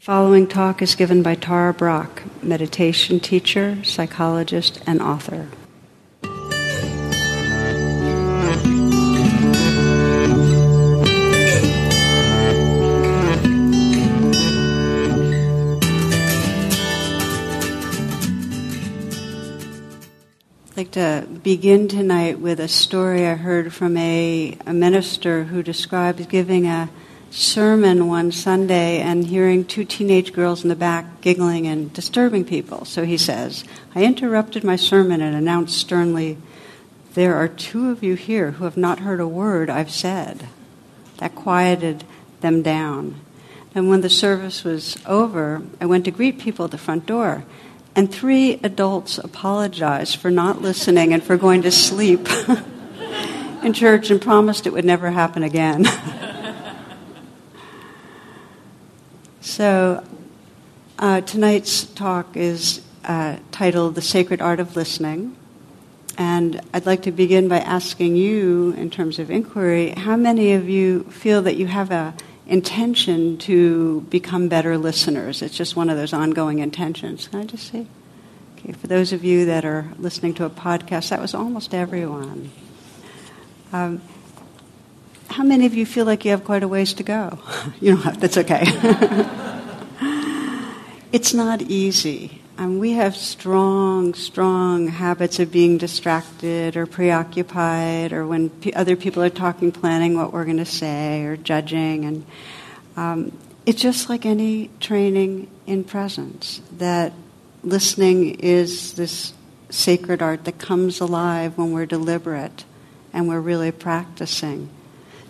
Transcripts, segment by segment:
The following talk is given by Tara Brach, meditation teacher, psychologist, and author. I'd like to begin tonight with a story I heard from a, a minister who describes giving a sermon one Sunday and hearing two teenage girls in the back giggling and disturbing people. So he says, I interrupted my sermon and announced sternly, There are two of you here who have not heard a word I've said. That quieted them down. And when the service was over, I went to greet people at the front door. And three adults apologized for not listening and for going to sleep in church and promised it would never happen again. So, uh, tonight's talk is uh, titled The Sacred Art of Listening. And I'd like to begin by asking you, in terms of inquiry, how many of you feel that you have a intention to become better listeners? It's just one of those ongoing intentions. Can I just see? Okay, for those of you that are listening to a podcast, that was almost everyone. Um, how many of you feel like you have quite a ways to go? you know, that's okay. it's not easy. Um, we have strong, strong habits of being distracted or preoccupied, or when p- other people are talking, planning what we're going to say, or judging. And um, it's just like any training in presence that listening is this sacred art that comes alive when we're deliberate and we're really practicing.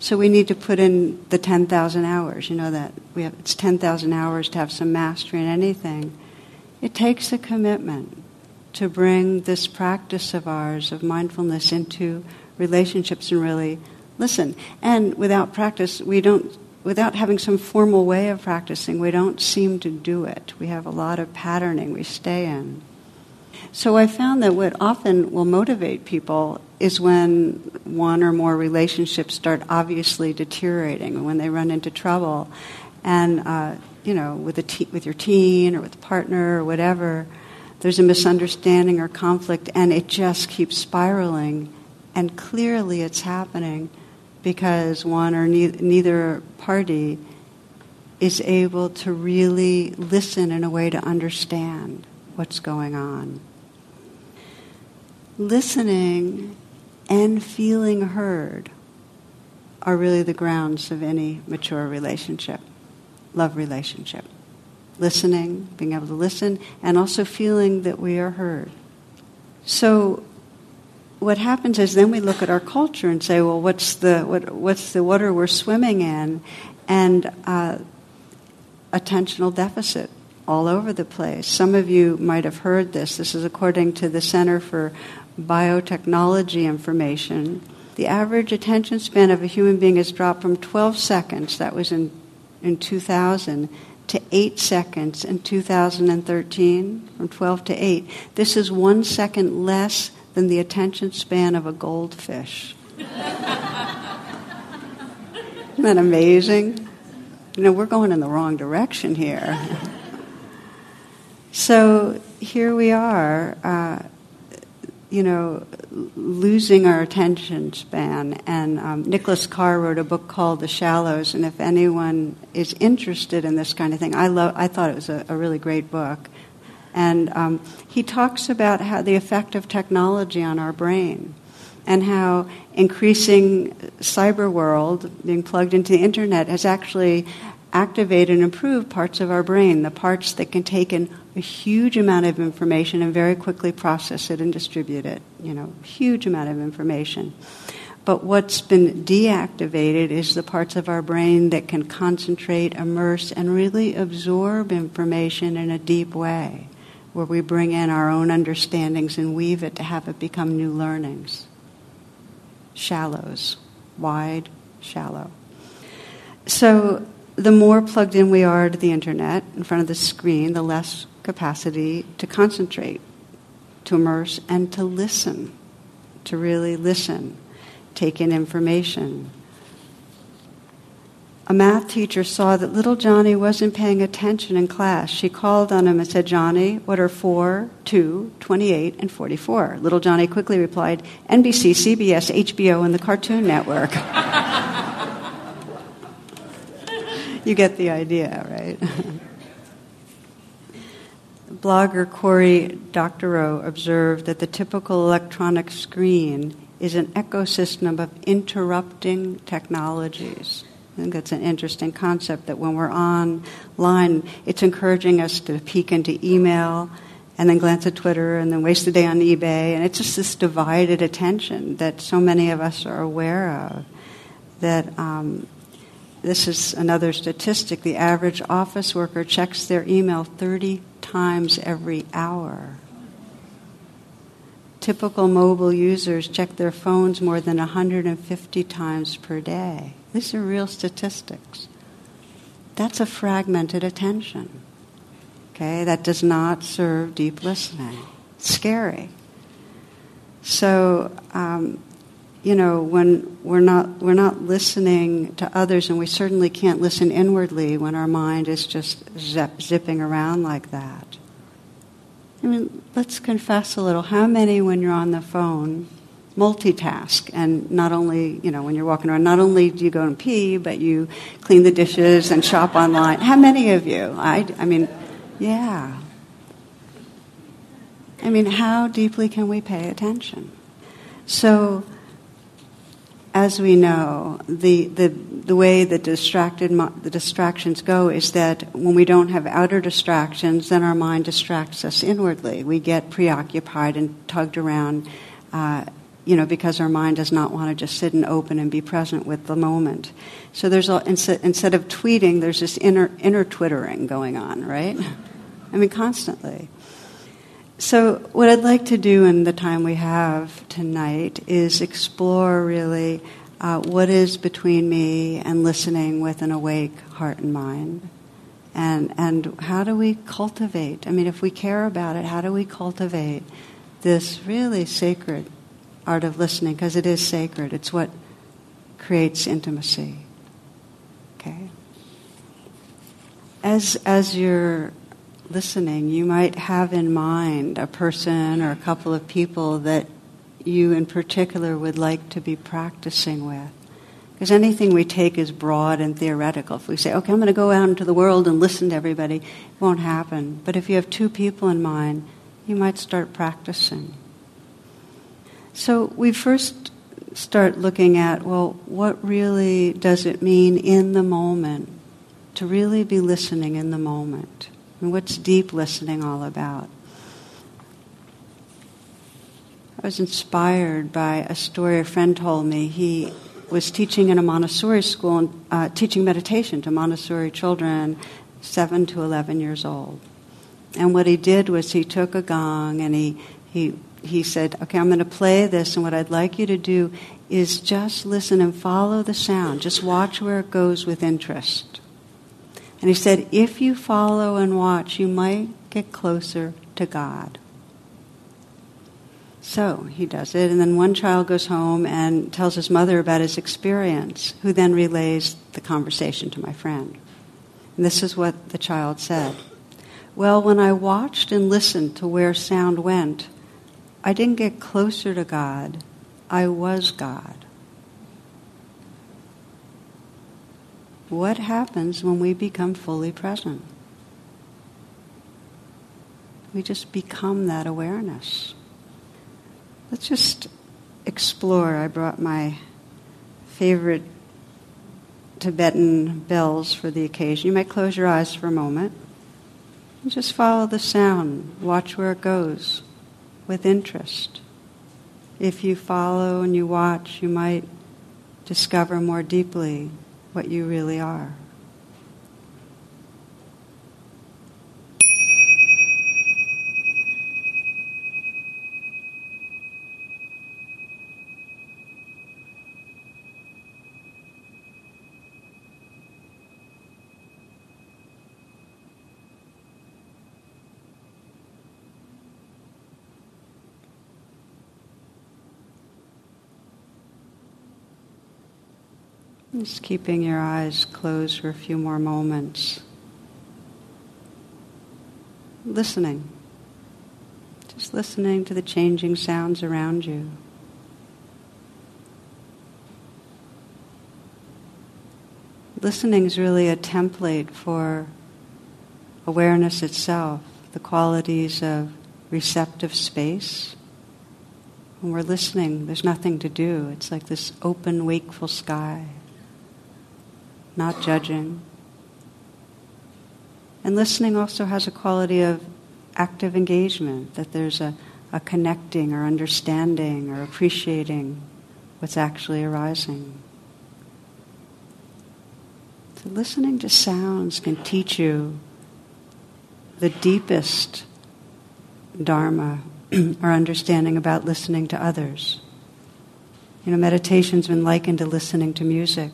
So we need to put in the 10,000 hours. You know that we have it's 10,000 hours to have some mastery in anything. It takes a commitment to bring this practice of ours of mindfulness into relationships and really listen. And without practice, we don't without having some formal way of practicing, we don't seem to do it. We have a lot of patterning we stay in. So I found that what often will motivate people is when one or more relationships start obviously deteriorating, when they run into trouble, and uh, you know, with a te- with your teen or with a partner or whatever, there's a misunderstanding or conflict, and it just keeps spiraling, and clearly it's happening because one or ne- neither party is able to really listen in a way to understand what's going on. Listening and feeling heard are really the grounds of any mature relationship, love relationship. Listening, being able to listen, and also feeling that we are heard. So, what happens is then we look at our culture and say, well, what's the, what, what's the water we're swimming in? And uh, attentional deficit all over the place. Some of you might have heard this. This is according to the Center for biotechnology information, the average attention span of a human being has dropped from 12 seconds, that was in, in 2000, to 8 seconds in 2013, from 12 to 8. This is one second less than the attention span of a goldfish. Isn't that amazing? You know, we're going in the wrong direction here. so here we are. Uh, you know, losing our attention span. And um, Nicholas Carr wrote a book called The Shallows. And if anyone is interested in this kind of thing, I love. I thought it was a, a really great book. And um, he talks about how the effect of technology on our brain, and how increasing cyber world being plugged into the internet has actually activated and improved parts of our brain, the parts that can take in a huge amount of information and very quickly process it and distribute it. You know, huge amount of information. But what's been deactivated is the parts of our brain that can concentrate, immerse, and really absorb information in a deep way, where we bring in our own understandings and weave it to have it become new learnings. Shallows, wide, shallow. So the more plugged in we are to the internet, in front of the screen, the less capacity to concentrate, to immerse, and to listen, to really listen, take in information. a math teacher saw that little Johnny wasn't paying attention in class. She called on him and said, Johnny, what are 4, 2, 28, and 44? Little Johnny quickly replied, NBC, CBS, HBO, and the Cartoon Network. you get the idea, right? Blogger Cory Doctorow observed that the typical electronic screen is an ecosystem of interrupting technologies. I think that's an interesting concept that when we're online, it's encouraging us to peek into email and then glance at Twitter and then waste the day on eBay. And it's just this divided attention that so many of us are aware of. That um, this is another statistic the average office worker checks their email 30 times every hour. Typical mobile users check their phones more than 150 times per day. These are real statistics. That's a fragmented attention. Okay, that does not serve deep listening. It's scary. So, um, you know, when we're not we're not listening to others, and we certainly can't listen inwardly when our mind is just zip, zipping around like that. I mean, let's confess a little. How many, when you're on the phone, multitask? And not only you know when you're walking around not only do you go and pee but you clean the dishes and shop online. How many of you? I, I mean yeah. I mean how deeply can we pay attention? So as we know the, the, the way the distracted the distractions go is that when we don't have outer distractions then our mind distracts us inwardly we get preoccupied and tugged around uh, you know, because our mind does not want to just sit and open and be present with the moment. So there's a, instead of tweeting, there's this inner inner twittering going on, right? I mean, constantly. So what I'd like to do in the time we have tonight is explore really uh, what is between me and listening with an awake heart and mind. And, and how do we cultivate? I mean, if we care about it, how do we cultivate this really sacred art of listening because it is sacred. It's what creates intimacy. Okay? As, as you're listening, you might have in mind a person or a couple of people that you in particular would like to be practicing with. Because anything we take is broad and theoretical. If we say, okay, I'm going to go out into the world and listen to everybody, it won't happen. But if you have two people in mind, you might start practicing. So we first start looking at well, what really does it mean in the moment to really be listening in the moment? And what's deep listening all about? I was inspired by a story a friend told me. He was teaching in a Montessori school and uh, teaching meditation to Montessori children 7 to 11 years old. And what he did was he took a gong and he, he he said, Okay, I'm going to play this, and what I'd like you to do is just listen and follow the sound. Just watch where it goes with interest. And he said, If you follow and watch, you might get closer to God. So he does it, and then one child goes home and tells his mother about his experience, who then relays the conversation to my friend. And this is what the child said Well, when I watched and listened to where sound went, I didn't get closer to God, I was God. What happens when we become fully present? We just become that awareness. Let's just explore. I brought my favorite Tibetan bells for the occasion. You might close your eyes for a moment and just follow the sound, watch where it goes with interest. If you follow and you watch, you might discover more deeply what you really are. Just keeping your eyes closed for a few more moments. Listening. Just listening to the changing sounds around you. Listening is really a template for awareness itself, the qualities of receptive space. When we're listening, there's nothing to do. It's like this open, wakeful sky, not judging. And listening also has a quality of active engagement, that there's a, a connecting or understanding or appreciating what's actually arising. So listening to sounds can teach you the deepest dharma or understanding about listening to others. You know, meditation's been likened to listening to music.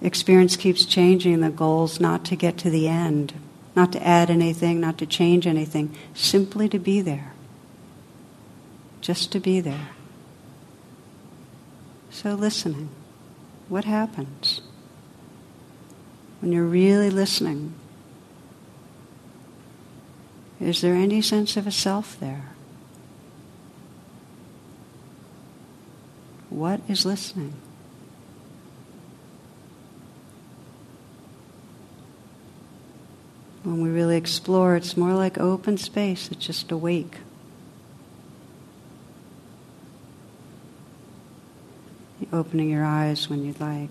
Experience keeps changing. The goal's not to get to the end, not to add anything, not to change anything, simply to be there. Just to be there. So, listening. What happens when you're really listening? Is there any sense of a self there? What is listening? When we really explore, it's more like open space, it's just awake. Opening your eyes when you'd like.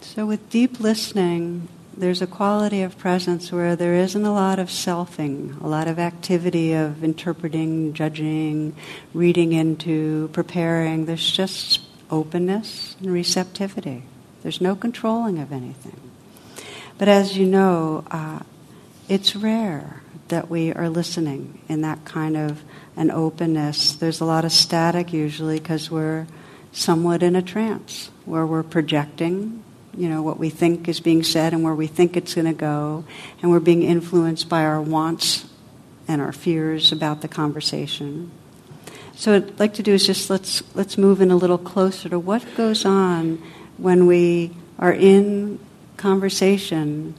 So, with deep listening, there's a quality of presence where there isn't a lot of selfing, a lot of activity of interpreting, judging, reading into, preparing. There's just openness and receptivity. There's no controlling of anything. But as you know, uh, it's rare that we are listening in that kind of an openness. There's a lot of static usually because we're somewhat in a trance where we're projecting you know, what we think is being said and where we think it's going to go, and we're being influenced by our wants and our fears about the conversation. So what I'd like to do is just let's let's move in a little closer to what goes on when we are in conversation,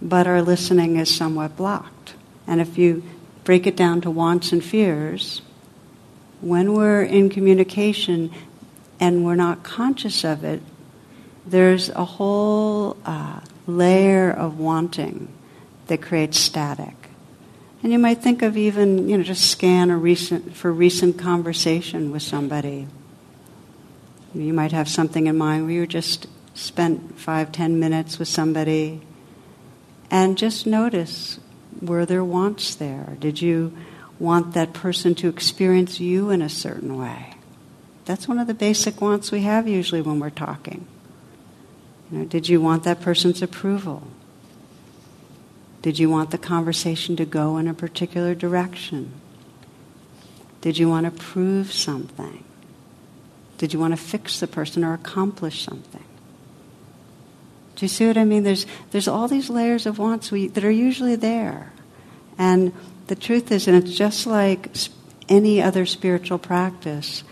but our listening is somewhat blocked. And if you break it down to wants and fears, when we're in communication and we're not conscious of it, there's a whole uh, layer of wanting that creates static. And you might think of even, you know, just scan a recent, for recent conversation with somebody. You might have something in mind where you just spent five, ten minutes with somebody and just notice were there wants there? Did you want that person to experience you in a certain way? That's one of the basic wants we have usually when we're talking. You know, did you want that person's approval? Did you want the conversation to go in a particular direction? Did you want to prove something? Did you want to fix the person or accomplish something? Do you see what I mean? There's, there's all these layers of wants we, that are usually there. And the truth is, and it's just like any other spiritual practice,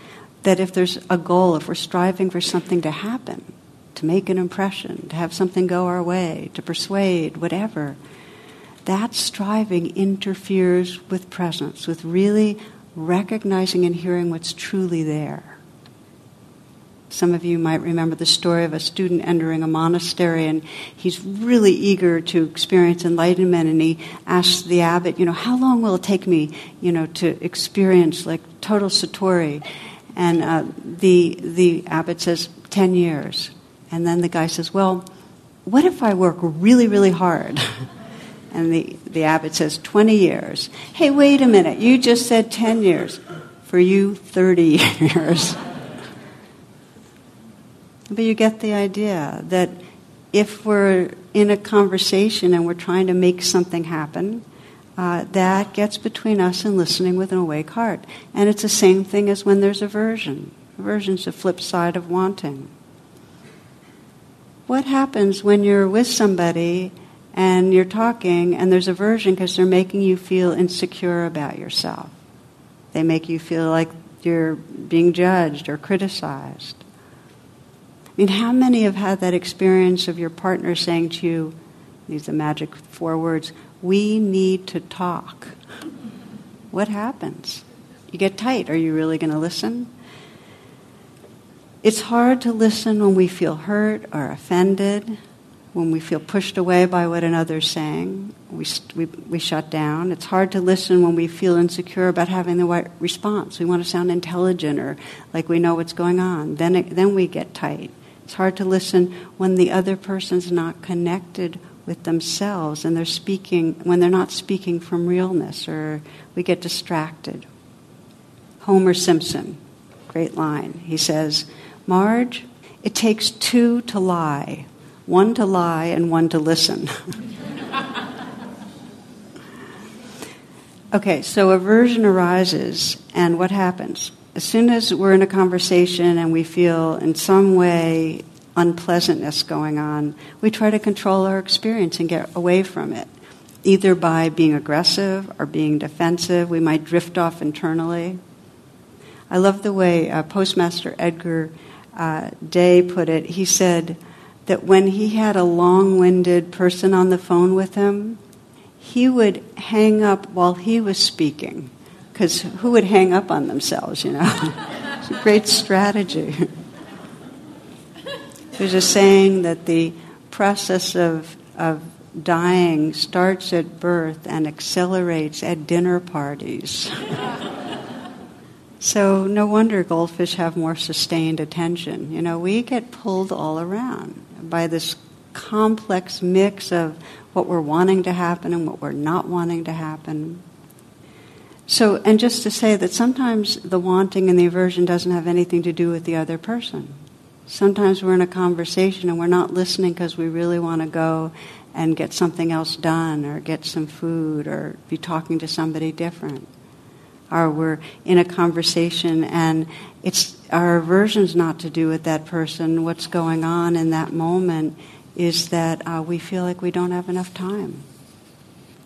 that if there's a goal, if we're striving for something to happen, to make an impression, to have something go our way, to persuade, whatever. That striving interferes with presence, with really recognizing and hearing what's truly there. Some of you might remember the story of a student entering a monastery, and he's really eager to experience enlightenment. And he asks the abbot, "You know, how long will it take me, you know, to experience like total satori?" And uh, the the abbot says, 10 years." And then the guy says, Well, what if I work really, really hard? and the, the abbot says, 20 years. Hey, wait a minute. You just said 10 years. For you, 30 years. but you get the idea that if we're in a conversation and we're trying to make something happen, uh, that gets between us and listening with an awake heart. And it's the same thing as when there's aversion. Aversion's the flip side of wanting what happens when you're with somebody and you're talking and there's aversion because they're making you feel insecure about yourself? They make you feel like you're being judged or criticized. I mean, how many have had that experience of your partner saying to you, these are the magic four words, we need to talk? What happens? You get tight. Are you really going to listen? It's hard to listen when we feel hurt or offended, when we feel pushed away by what another's saying. We, we, we shut down. It's hard to listen when we feel insecure about having the right response. We want to sound intelligent or like we know what's going on. Then, it, then we get tight. It's hard to listen when the other person's not connected with themselves and they're speaking, when they're not speaking from realness or we get distracted. Homer Simpson, great line. He says, Marge, it takes two to lie one to lie and one to listen. okay, so aversion arises, and what happens? As soon as we're in a conversation and we feel in some way unpleasantness going on, we try to control our experience and get away from it, either by being aggressive or being defensive. We might drift off internally. I love the way uh, Postmaster Edgar uh, Day put it. He said that when he had a long winded person on the phone with him, he would hang up while he was speaking. Because who would hang up on themselves, you know? it's a great strategy. There's a saying that the process of, of dying starts at birth and accelerates at dinner parties. So no wonder goldfish have more sustained attention. You know, we get pulled all around by this complex mix of what we're wanting to happen and what we're not wanting to happen. So, and just to say that sometimes the wanting and the aversion doesn't have anything to do with the other person. Sometimes we're in a conversation and we're not listening because we really want to go and get something else done or get some food or be talking to somebody different or we're in a conversation and it's our aversion's not to do with that person. What's going on in that moment is that uh, we feel like we don't have enough time.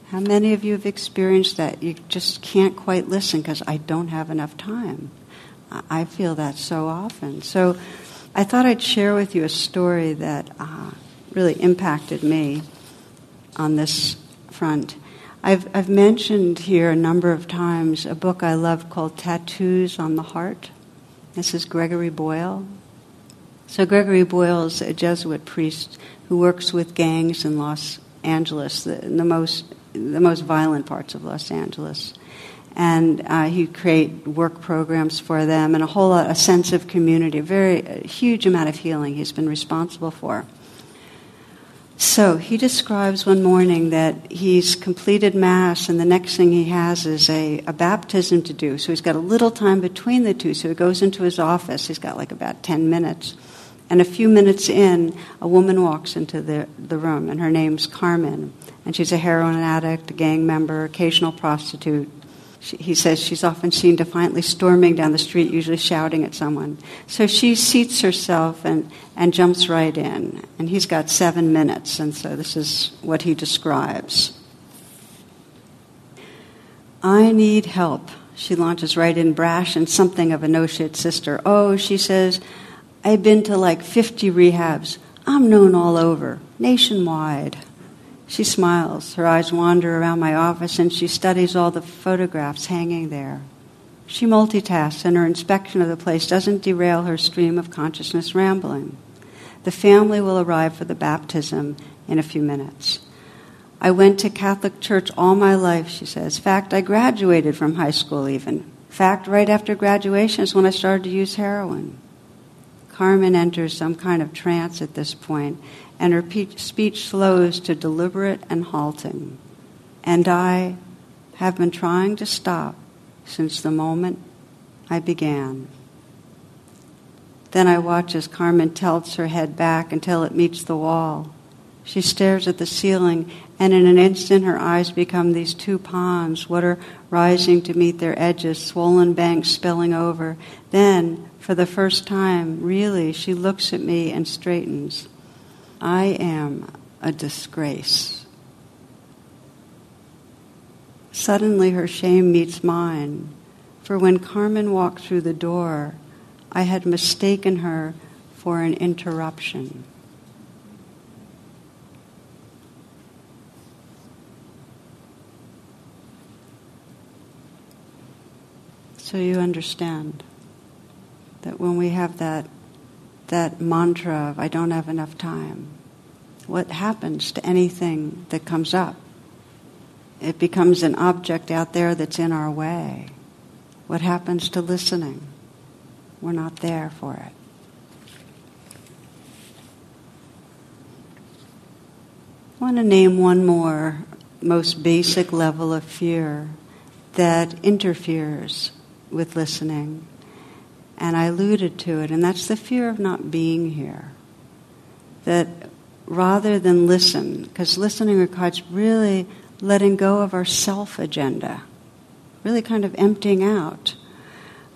How many of you have experienced that? You just can't quite listen because I don't have enough time. I feel that so often. So I thought I'd share with you a story that uh, really impacted me on this front. I've, I've mentioned here a number of times a book I love called Tattoos on the Heart. This is Gregory Boyle. So, Gregory Boyle is a Jesuit priest who works with gangs in Los Angeles, the, the most, the most violent parts of Los Angeles. And uh, he create work programs for them and a whole lot, a sense of community, very a huge amount of healing he's been responsible for. So he describes one morning that he's completed Mass, and the next thing he has is a, a, baptism to do. So he's got a little time between the two. So he goes into his office. He's got like about 10 minutes. And a few minutes in, a woman walks into the, the room, and her name's Carmen. And she's a heroin addict, a gang member, occasional prostitute. She, he says she's often seen defiantly storming down the street, usually shouting at someone. So she seats herself and, and jumps right in. And he's got seven minutes, and so this is what he describes. I need help. She launches right in brash and something of a no shit sister. Oh, she says, I've been to like 50 rehabs. I'm known all over, nationwide. She smiles. Her eyes wander around my office and she studies all the photographs hanging there. She multitasks and her inspection of the place doesn't derail her stream of consciousness rambling. The family will arrive for the baptism in a few minutes. I went to Catholic church all my life, she says. Fact, I graduated from high school even. Fact, right after graduation is when I started to use heroin. Carmen enters some kind of trance at this point and her speech slows to deliberate and halting. And I have been trying to stop since the moment I began. Then I watch as Carmen tilts her head back until it meets the wall. She stares at the ceiling, and in an instant her eyes become these two ponds, water rising to meet their edges, swollen banks spilling over. Then, for the first time, really, she looks at me and straightens. I am a disgrace. Suddenly her shame meets mine. for when Carmen walked through the door, I had mistaken her for an interruption. So you understand that when we have that, that mantra of, I don't have enough time, what happens to anything that comes up? It becomes an object out there that's in our way. What happens to listening? We're not there for it. I want to name one more most basic level of fear that interferes with listening. And I alluded to it, and that's the fear of not being here. That rather than listen, because listening requires really letting go of our self agenda, really kind of emptying out.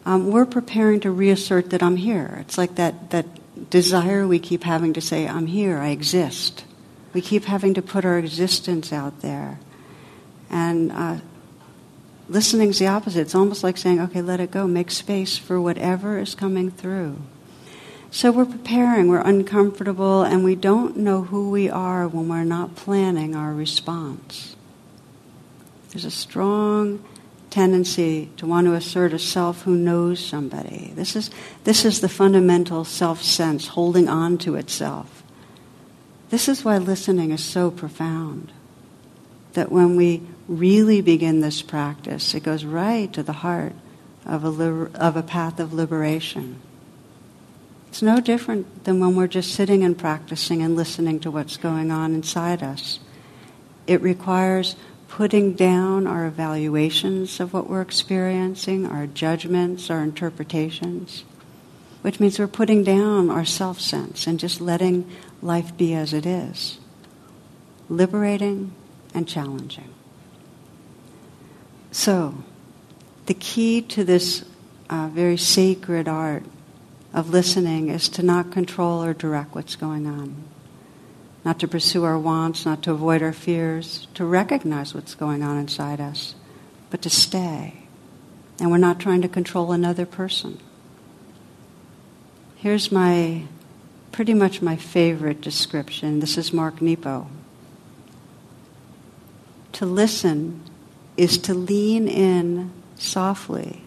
Um, we're preparing to reassert that I'm here. It's like that, that desire we keep having to say, I'm here, I exist. We keep having to put our existence out there. And uh, listening's the opposite. It's almost like saying, okay, let it go, make space for whatever is coming through. So we're preparing, we're uncomfortable, and we don't know who we are when we're not planning our response. There's a strong tendency to want to assert a self who knows somebody. This is, this is the fundamental self sense, holding on to itself. This is why listening is so profound. That when we really begin this practice, it goes right to the heart of a, liber- of a path of liberation. It's no different than when we're just sitting and practicing and listening to what's going on inside us. It requires putting down our evaluations of what we're experiencing, our judgments, our interpretations, which means we're putting down our self sense and just letting life be as it is, liberating and challenging. So, the key to this uh, very sacred art of listening is to not control or direct what's going on, not to pursue our wants, not to avoid our fears, to recognize what's going on inside us, but to stay. And we're not trying to control another person. Here's my pretty much my favorite description. This is Mark Nepo. To listen is to lean in softly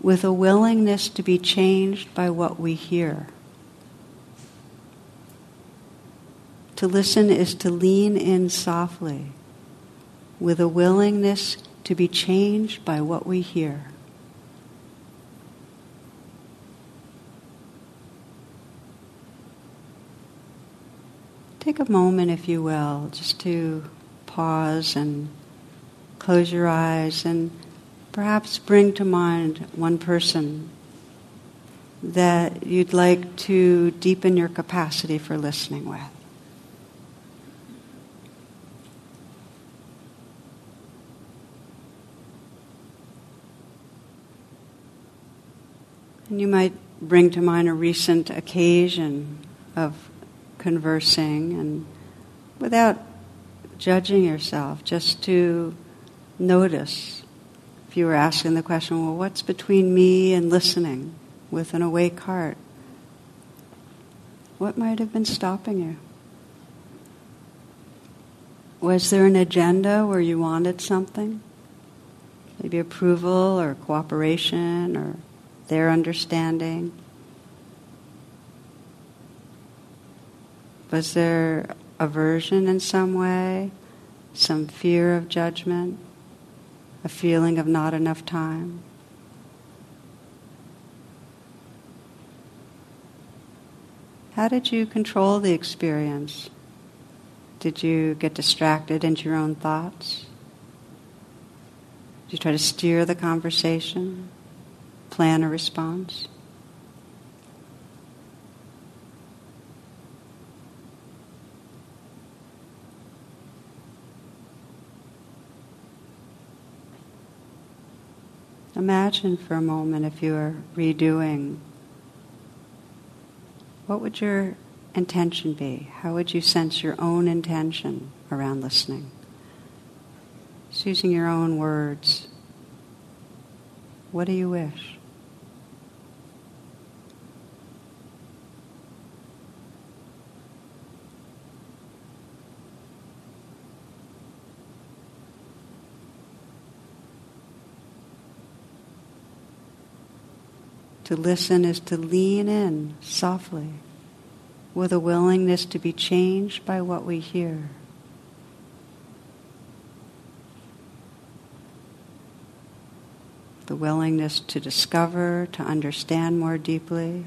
with a willingness to be changed by what we hear. To listen is to lean in softly with a willingness to be changed by what we hear. Take a moment, if you will, just to pause and close your eyes and perhaps bring to mind one person that you'd like to deepen your capacity for listening with. And you might bring to mind a recent occasion of conversing and without judging yourself, just to notice if you were asking the question, well, what's between me and listening with an awake heart? What might have been stopping you? Was there an agenda where you wanted something? Maybe approval or cooperation or their understanding? Was there aversion in some way? Some fear of judgment? a feeling of not enough time. How did you control the experience? Did you get distracted into your own thoughts? Did you try to steer the conversation, plan a response? Imagine for a moment if you were redoing. What would your intention be? How would you sense your own intention around listening? Just using your own words. What do you wish? To listen is to lean in softly with a willingness to be changed by what we hear. The willingness to discover, to understand more deeply.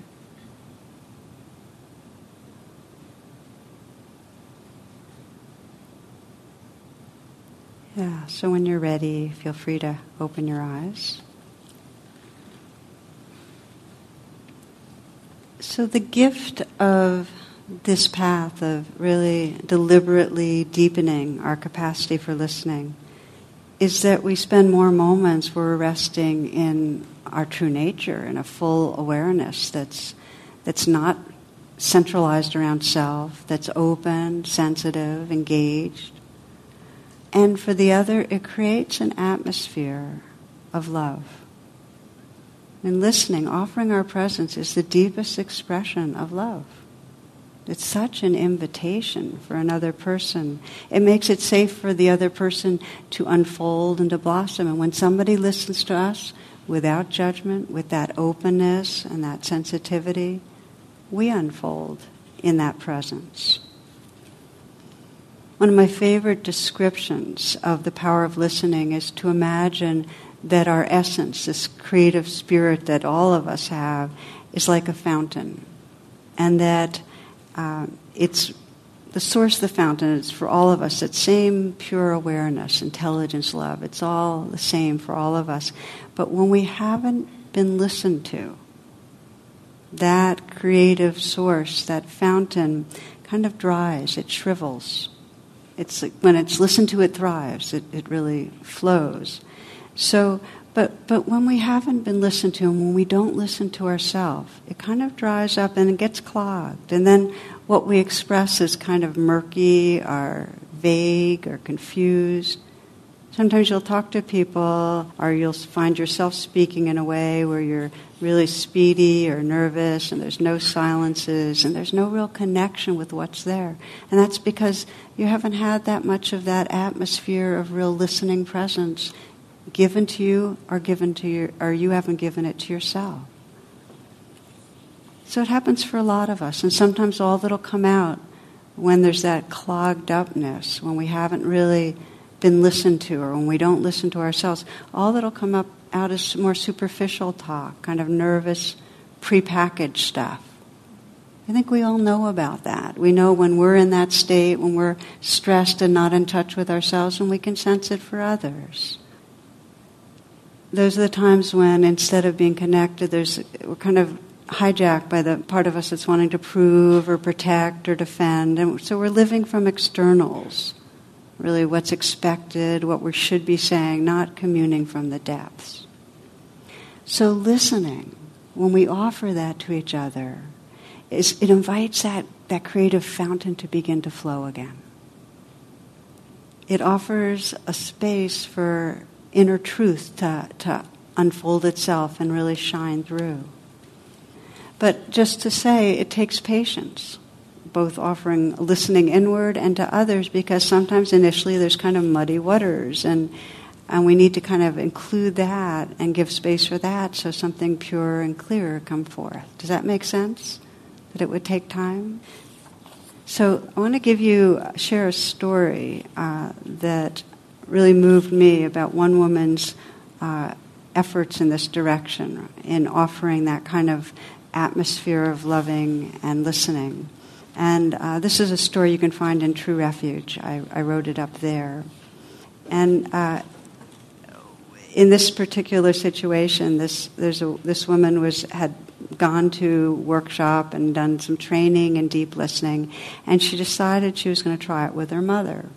Yeah, so when you're ready, feel free to open your eyes. So, the gift of this path of really deliberately deepening our capacity for listening is that we spend more moments where we're resting in our true nature in a full awareness that's, that's not centralized around self, that's open, sensitive, engaged. And for the other, it creates an atmosphere of love. And listening, offering our presence, is the deepest expression of love. It's such an invitation for another person. It makes it safe for the other person to unfold and to blossom. And when somebody listens to us without judgment, with that openness and that sensitivity, we unfold in that presence. One of my favorite descriptions of the power of listening is to imagine that our essence, this creative spirit that all of us have, is like a fountain. And that uh, it's the source of the fountain is for all of us that same pure awareness, intelligence, love. It's all the same for all of us. But when we haven't been listened to, that creative source, that fountain, kind of dries, it shrivels. It's when it's listened to, it thrives. It, it really flows. So, but, but when we haven't been listened to and when we don't listen to ourselves, it kind of dries up and it gets clogged. And then what we express is kind of murky or vague or confused. Sometimes you'll talk to people or you'll find yourself speaking in a way where you're really speedy or nervous and there's no silences and there's no real connection with what's there. And that's because you haven't had that much of that atmosphere of real listening presence given to you or given to you or you haven't given it to yourself. So it happens for a lot of us, and sometimes all that'll come out when there's that clogged upness, when we haven't really been listened to, or when we don't listen to ourselves, all that'll come up out is more superficial talk, kind of nervous, prepackaged stuff. I think we all know about that. We know when we're in that state, when we're stressed and not in touch with ourselves, and we can sense it for others those are the times when instead of being connected, there's we're kind of hijacked by the part of us that's wanting to prove or protect or defend, and so we're living from externals, really what's expected, what we should be saying, not communing from the depths. So listening, when we offer that to each other, is it invites that, that creative fountain to begin to flow again. It offers a space for inner truth to, to unfold itself and really shine through. But just to say, it takes patience, both offering listening inward and to others, because sometimes initially there's kind of muddy waters, and, and we need to kind of include that and give space for that so something pure and clear come forth. Does that make sense? That it would take time? So I want to give you, share a story uh, that really moved me about one woman's uh, efforts in this direction in offering that kind of atmosphere of loving and listening. And uh, this is a story you can find in True Refuge. I, I wrote it up there. And uh, in this particular situation, this, a, this woman was, had gone to workshop and done some training in deep listening, and she decided she was going to try it with her mother.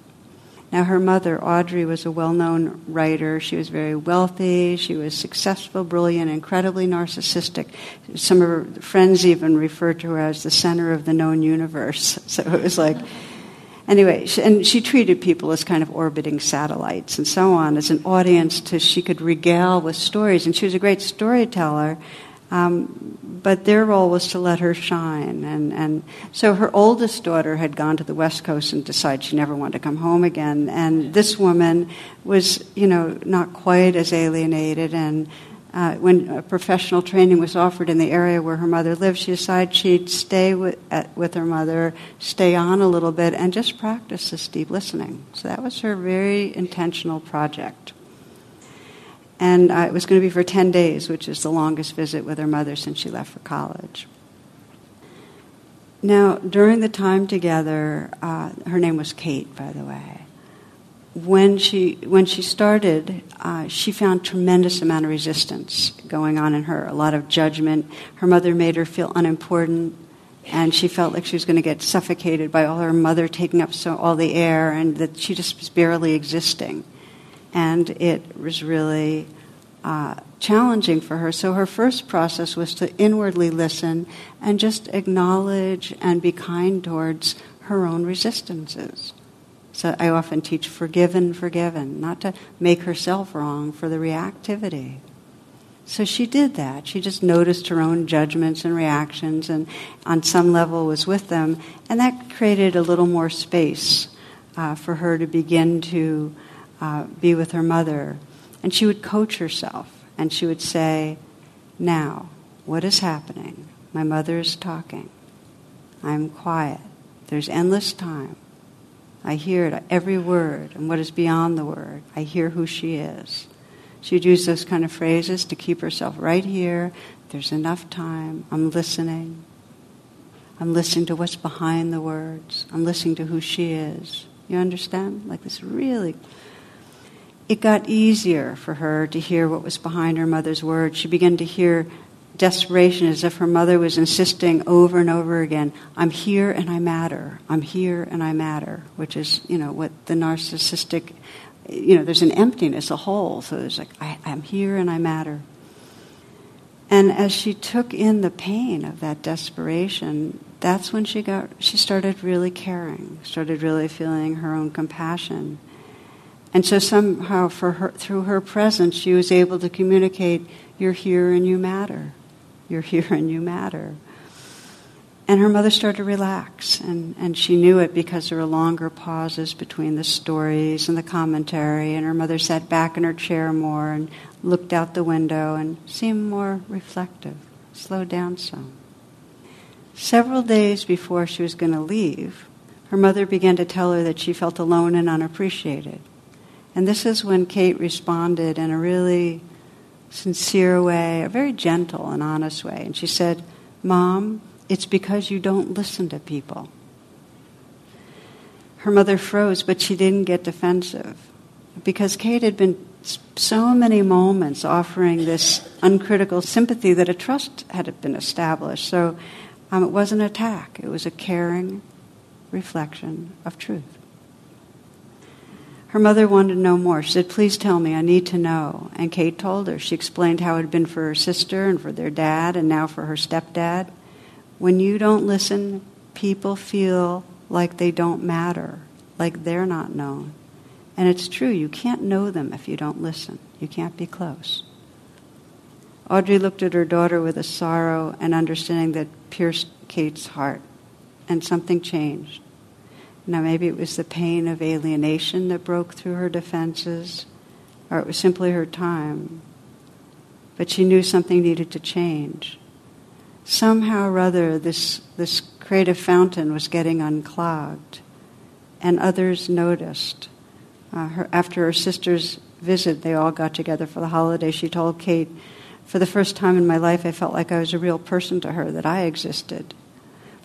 Now, her mother, Audrey, was a well known writer. She was very wealthy. She was successful, brilliant, incredibly narcissistic. Some of her friends even referred to her as the center of the known universe. So it was like, anyway, and she treated people as kind of orbiting satellites and so on, as an audience to she could regale with stories. And she was a great storyteller. Um, but their role was to let her shine. And, and so her oldest daughter had gone to the West Coast and decided she never wanted to come home again. And this woman was, you know, not quite as alienated and uh, when professional training was offered in the area where her mother lived, she decided she'd stay with, at, with her mother, stay on a little bit, and just practice this deep listening. So that was her very intentional project. And uh, it was going to be for 10 days, which is the longest visit with her mother since she left for college. Now, during the time together, uh, her name was Kate, by the way when she when she started, uh, she found tremendous amount of resistance going on in her. A lot of judgment. Her mother made her feel unimportant, and she felt like she was going to get suffocated by all her mother taking up so all the air, and that she just was barely existing. And it was really uh, challenging for her. So her first process was to inwardly listen and just acknowledge and be kind towards her own resistances. So I often teach forgiven, forgiven, not to make herself wrong for the reactivity. So she did that. She just noticed her own judgments and reactions and on some level was with them. And that created a little more space uh, for her to begin to uh, be with her mother. And she would coach herself and she would say, Now, what is happening? My mother is talking. I'm quiet. There's endless time. I hear it, every word, and what is beyond the word. I hear who she is. She'd use those kind of phrases to keep herself right here. There's enough time. I'm listening. I'm listening to what's behind the words. I'm listening to who she is. You understand? Like this really. It got easier for her to hear what was behind her mother's words. She began to hear desperation as if her mother was insisting over and over again, I'm here and I matter. I'm here and I matter, which is, you know, what the narcissistic, you know, there's an emptiness, a hole. So there's like, I, I'm here and I matter. And as she took in the pain of that desperation, that's when she got, she started really caring, started really feeling her own compassion. And so somehow for her, through her presence, she was able to communicate, you're here and you matter. You're here and you matter. And her mother started to relax, and, and she knew it because there were longer pauses between the stories and the commentary. And her mother sat back in her chair more and looked out the window and seemed more reflective, slowed down some. Several days before she was going to leave, her mother began to tell her that she felt alone and unappreciated. And this is when Kate responded in a really sincere way, a very gentle and honest way. And she said, Mom, it's because you don't listen to people. Her mother froze, but she didn't get defensive because Kate had been so many moments offering this uncritical sympathy that a trust had been established. So um, it wasn't an attack, it was a caring reflection of truth. Her mother wanted to know more. She said, Please tell me, I need to know. And Kate told her. She explained how it had been for her sister and for their dad and now for her stepdad. When you don't listen, people feel like they don't matter, like they're not known. And it's true, you can't know them if you don't listen. You can't be close. Audrey looked at her daughter with a sorrow and understanding that pierced Kate's heart, and something changed. Now, maybe it was the pain of alienation that broke through her defenses, or it was simply her time. But she knew something needed to change. Somehow or other, this, this creative fountain was getting unclogged, and others noticed. Uh, her, after her sister's visit, they all got together for the holiday. She told Kate, For the first time in my life, I felt like I was a real person to her, that I existed.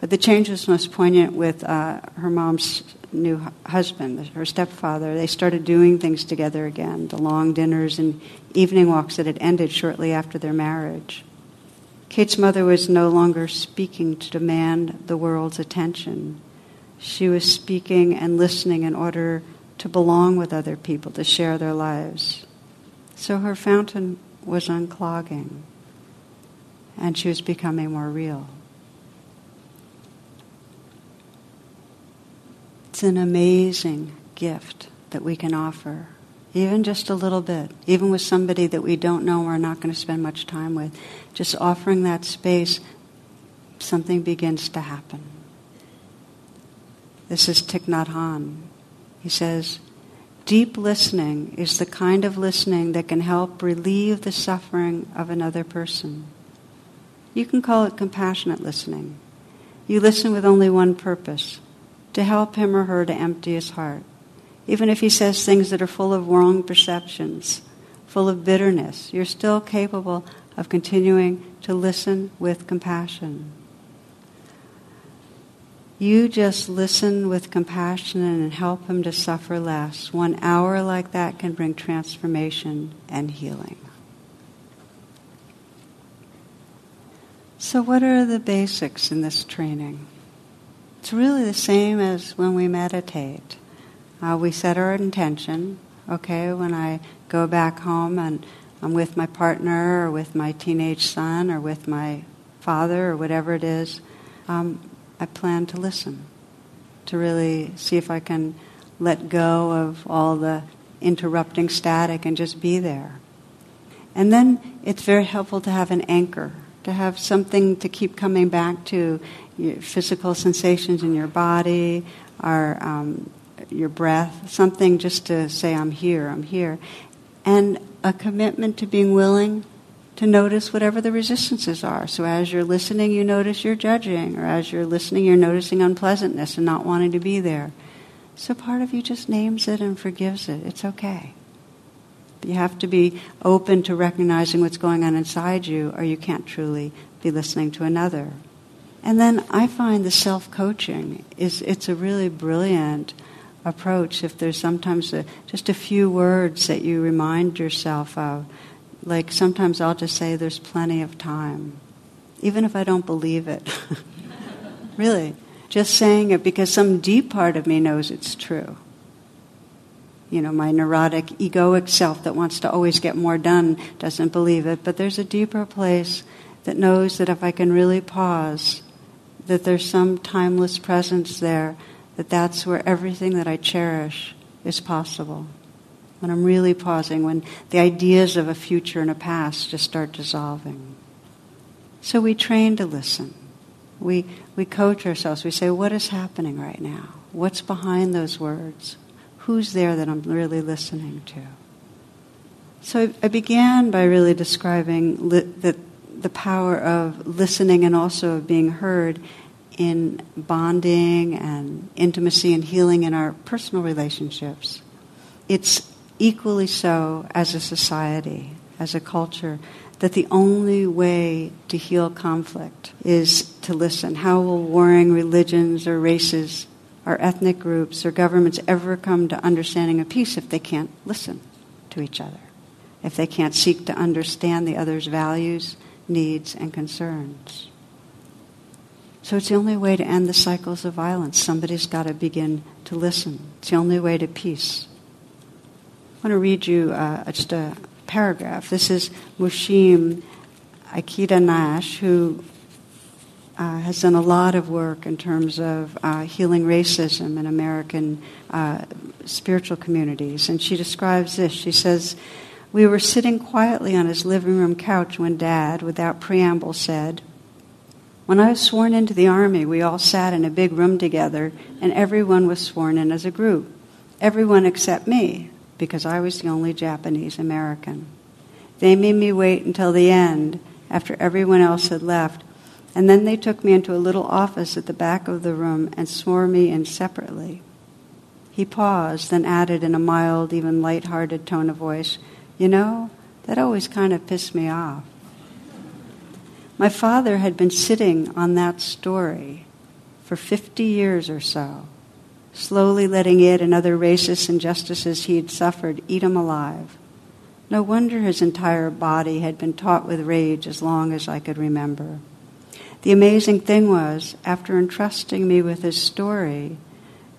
But the change was most poignant with uh, her mom's new husband, her stepfather. They started doing things together again the long dinners and evening walks that had ended shortly after their marriage. Kate's mother was no longer speaking to demand the world's attention. She was speaking and listening in order to belong with other people, to share their lives. So her fountain was unclogging, and she was becoming more real. It's an amazing gift that we can offer, even just a little bit, even with somebody that we don't know or are not going to spend much time with. Just offering that space, something begins to happen. This is Thich Nhat Hanh. He says, Deep listening is the kind of listening that can help relieve the suffering of another person. You can call it compassionate listening. You listen with only one purpose to help him or her to empty his heart. Even if he says things that are full of wrong perceptions, full of bitterness, you're still capable of continuing to listen with compassion. You just listen with compassion and help him to suffer less. One hour like that can bring transformation and healing. So, what are the basics in this training? It's really the same as when we meditate. Uh, we set our intention, okay, when I go back home and I'm with my partner or with my teenage son or with my father or whatever it is. Um, I plan to listen, to really see if I can let go of all the interrupting static and just be there. And then it's very helpful to have an anchor, to have something to keep coming back to your physical sensations in your body, or um, your breath, something just to say, I'm here, I'm here. And a commitment to being willing to notice whatever the resistances are. So as you're listening, you notice you're judging, or as you're listening, you're noticing unpleasantness and not wanting to be there. So part of you just names it and forgives it. It's okay. You have to be open to recognizing what's going on inside you, or you can't truly be listening to another. And then I find the self-coaching is it's a really brilliant approach. If there's sometimes a, just a few words that you remind yourself of, like sometimes I'll just say, there's plenty of time, even if I don't believe it. really. Just saying it because some deep part of me knows it's true. You know, my neurotic, egoic self that wants to always get more done doesn't believe it, but there's a deeper place that knows that if I can really pause, that there's some timeless presence there, that that's where everything that I cherish is possible when I'm really pausing, when the ideas of a future and a past just start dissolving. So we train to listen. We, we coach ourselves. We say, what is happening right now? What's behind those words? Who's there that I'm really listening to? So I began by really describing li- the, the power of listening and also of being heard in bonding and intimacy and healing in our personal relationships. It's equally so as a society, as a culture, that the only way to heal conflict is to listen. How will warring religions or races or ethnic groups or governments ever come to understanding of peace if they can't listen to each other? If they can't seek to understand the other's values, needs, and concerns? So it's the only way to end the cycles of violence. Somebody's got to begin to listen. It's the only way to peace. I want to read you uh, just a paragraph. This is Mushim Ikeda Nash, who uh, has done a lot of work in terms of uh, healing racism in American uh, spiritual communities. And she describes this. She says, We were sitting quietly on his living room couch when Dad, without preamble, said, When I was sworn into the Army, we all sat in a big room together, and everyone was sworn in as a group. Everyone except me because I was the only Japanese American. They made me wait until the end, after everyone else had left, and then they took me into a little office at the back of the room and swore me in separately. He paused, then added in a mild, even light-hearted tone of voice, You know, that always kind of pissed me off. My father had been sitting on that story for 50 years or so slowly letting it and other racist injustices he had suffered eat him alive. No wonder his entire body had been taut with rage as long as I could remember. The amazing thing was, after entrusting me with his story,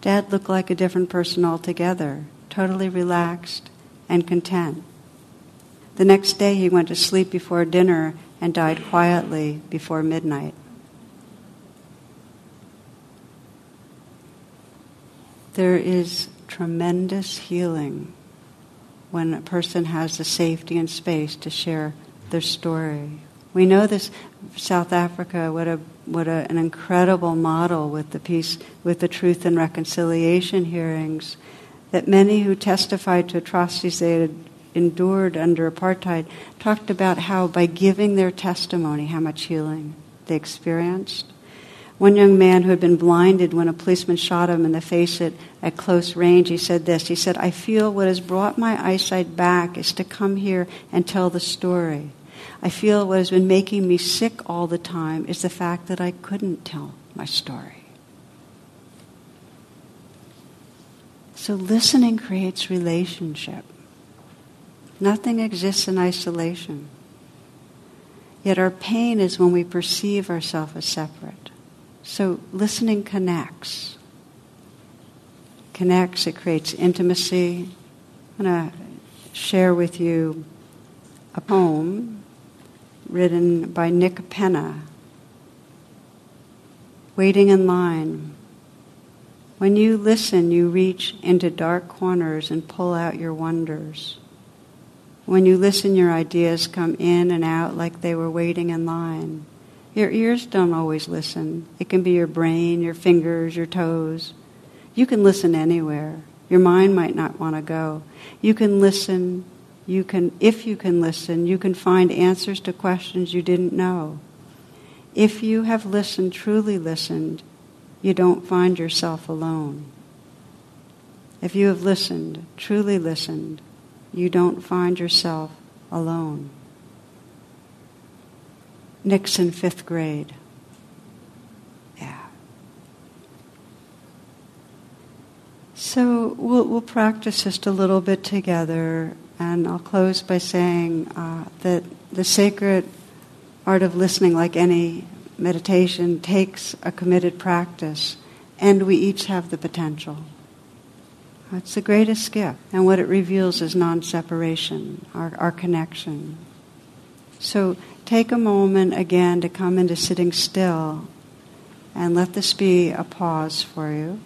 Dad looked like a different person altogether, totally relaxed and content. The next day he went to sleep before dinner and died quietly before midnight. there is tremendous healing when a person has the safety and space to share their story. We know this South Africa, what a what a, an incredible model with the peace with the truth and reconciliation hearings that many who testified to atrocities they had endured under apartheid talked about how by giving their testimony how much healing they experienced one young man who had been blinded when a policeman shot him in the face at, at close range, he said this. He said, I feel what has brought my eyesight back is to come here and tell the story. I feel what has been making me sick all the time is the fact that I couldn't tell my story. So listening creates relationship. Nothing exists in isolation. Yet our pain is when we perceive ourselves as separate. So listening connects. Connects, it creates intimacy. I'm going to share with you a poem written by Nick Penna. Waiting in line. When you listen, you reach into dark corners and pull out your wonders. When you listen, your ideas come in and out like they were waiting in line. Your ears don't always listen. It can be your brain, your fingers, your toes. You can listen anywhere. Your mind might not want to go. You can listen. You can, if you can listen, you can find answers to questions you didn't know. If you have listened, truly listened, you don't find yourself alone. If you have listened, truly listened, you don't find yourself alone. Nixon, fifth grade. Yeah. So we'll, we'll practice just a little bit together, and I'll close by saying uh, that the sacred art of listening, like any meditation, takes a committed practice, and we each have the potential. It's the greatest gift, and what it reveals is non separation, our, our connection. So take a moment again to come into sitting still and let this be a pause for you.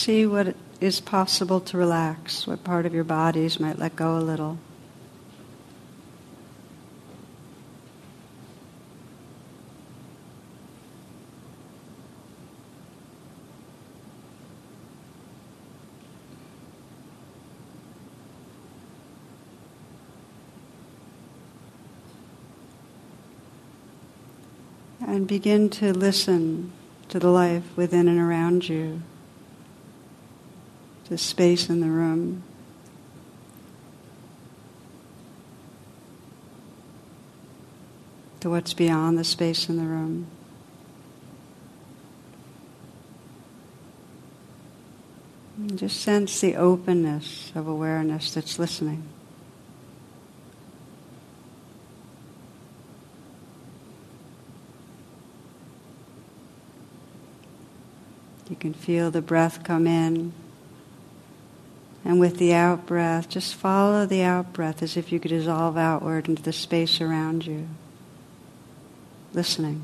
See what is possible to relax, what part of your bodies might let go a little. and begin to listen to the life within and around you, the space in the room. To what's beyond the space in the room. And just sense the openness of awareness that's listening. You can feel the breath come in. And with the out breath, just follow the out breath as if you could dissolve outward into the space around you. Listening.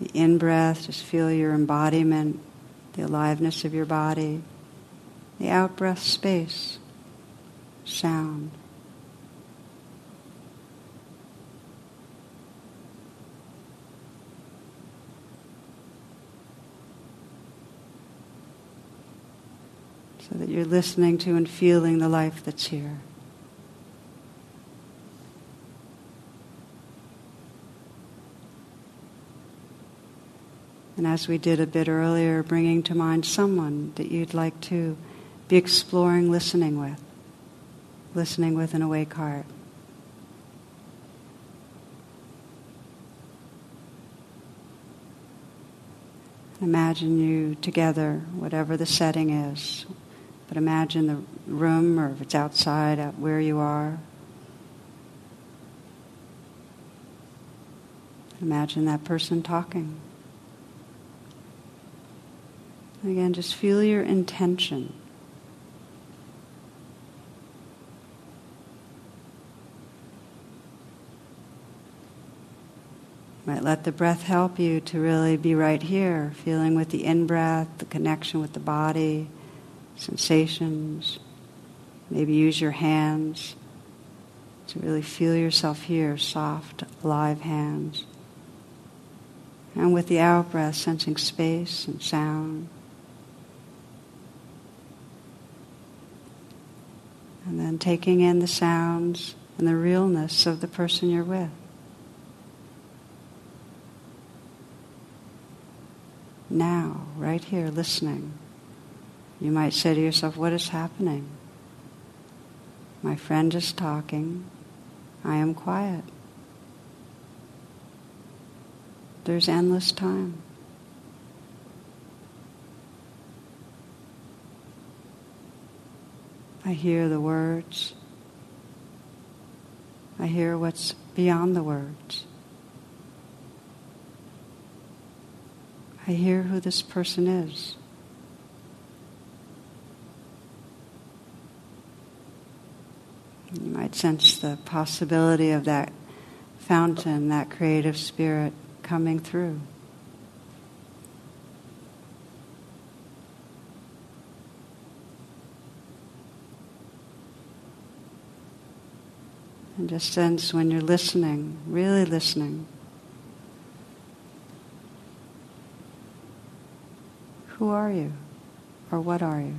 The in breath, just feel your embodiment, the aliveness of your body. The out breath, space sound. That you're listening to and feeling the life that's here. And as we did a bit earlier, bringing to mind someone that you'd like to be exploring listening with listening with an awake heart. Imagine you together, whatever the setting is, imagine the room or if it's outside, out where you are. Imagine that person talking. Again, just feel your intention. Might let the breath help you to really be right here, feeling with the in breath, the connection with the body, sensations. Maybe use your hands to really feel yourself here, soft, alive hands. And with the out breath, sensing space and sound. And then taking in the sounds and the realness of the person you're with. Now, right here, listening. You might say to yourself, What is happening? My friend is talking. I am quiet. There's endless time. I hear the words. I hear what's beyond the words. I hear who this person is. You might sense the possibility of that fountain, that creative spirit coming through. And just sense when you're listening, really listening, who are you? Or what are you?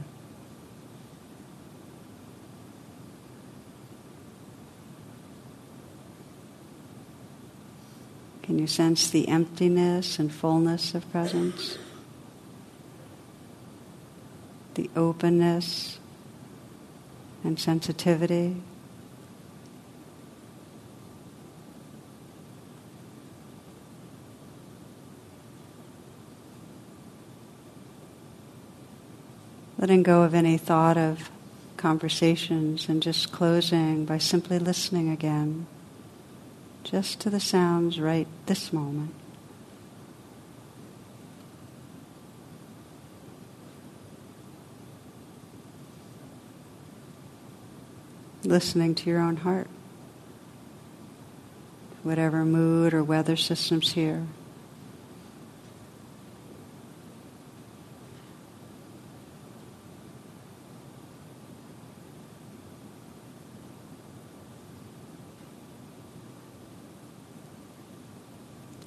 Can you sense the emptiness and fullness of presence? The openness and sensitivity? Letting go of any thought of conversations and just closing by simply listening again just to the sounds right this moment. Listening to your own heart, whatever mood or weather system's here.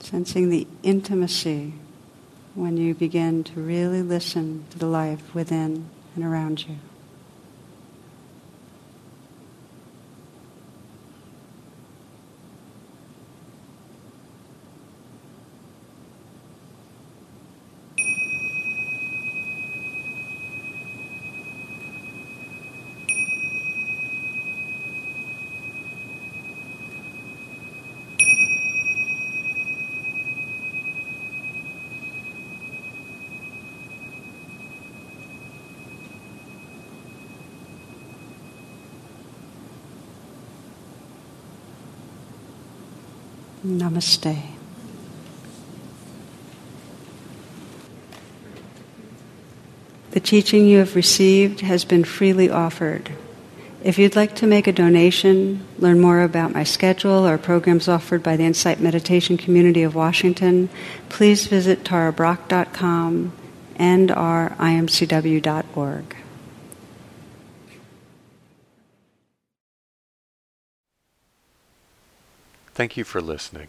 Sensing the intimacy when you begin to really listen to the life within and around you. Namaste. The teaching you have received has been freely offered. If you'd like to make a donation, learn more about my schedule or programs offered by the Insight Meditation Community of Washington, please visit tarabrach.com and our imcw.org. Thank you for listening.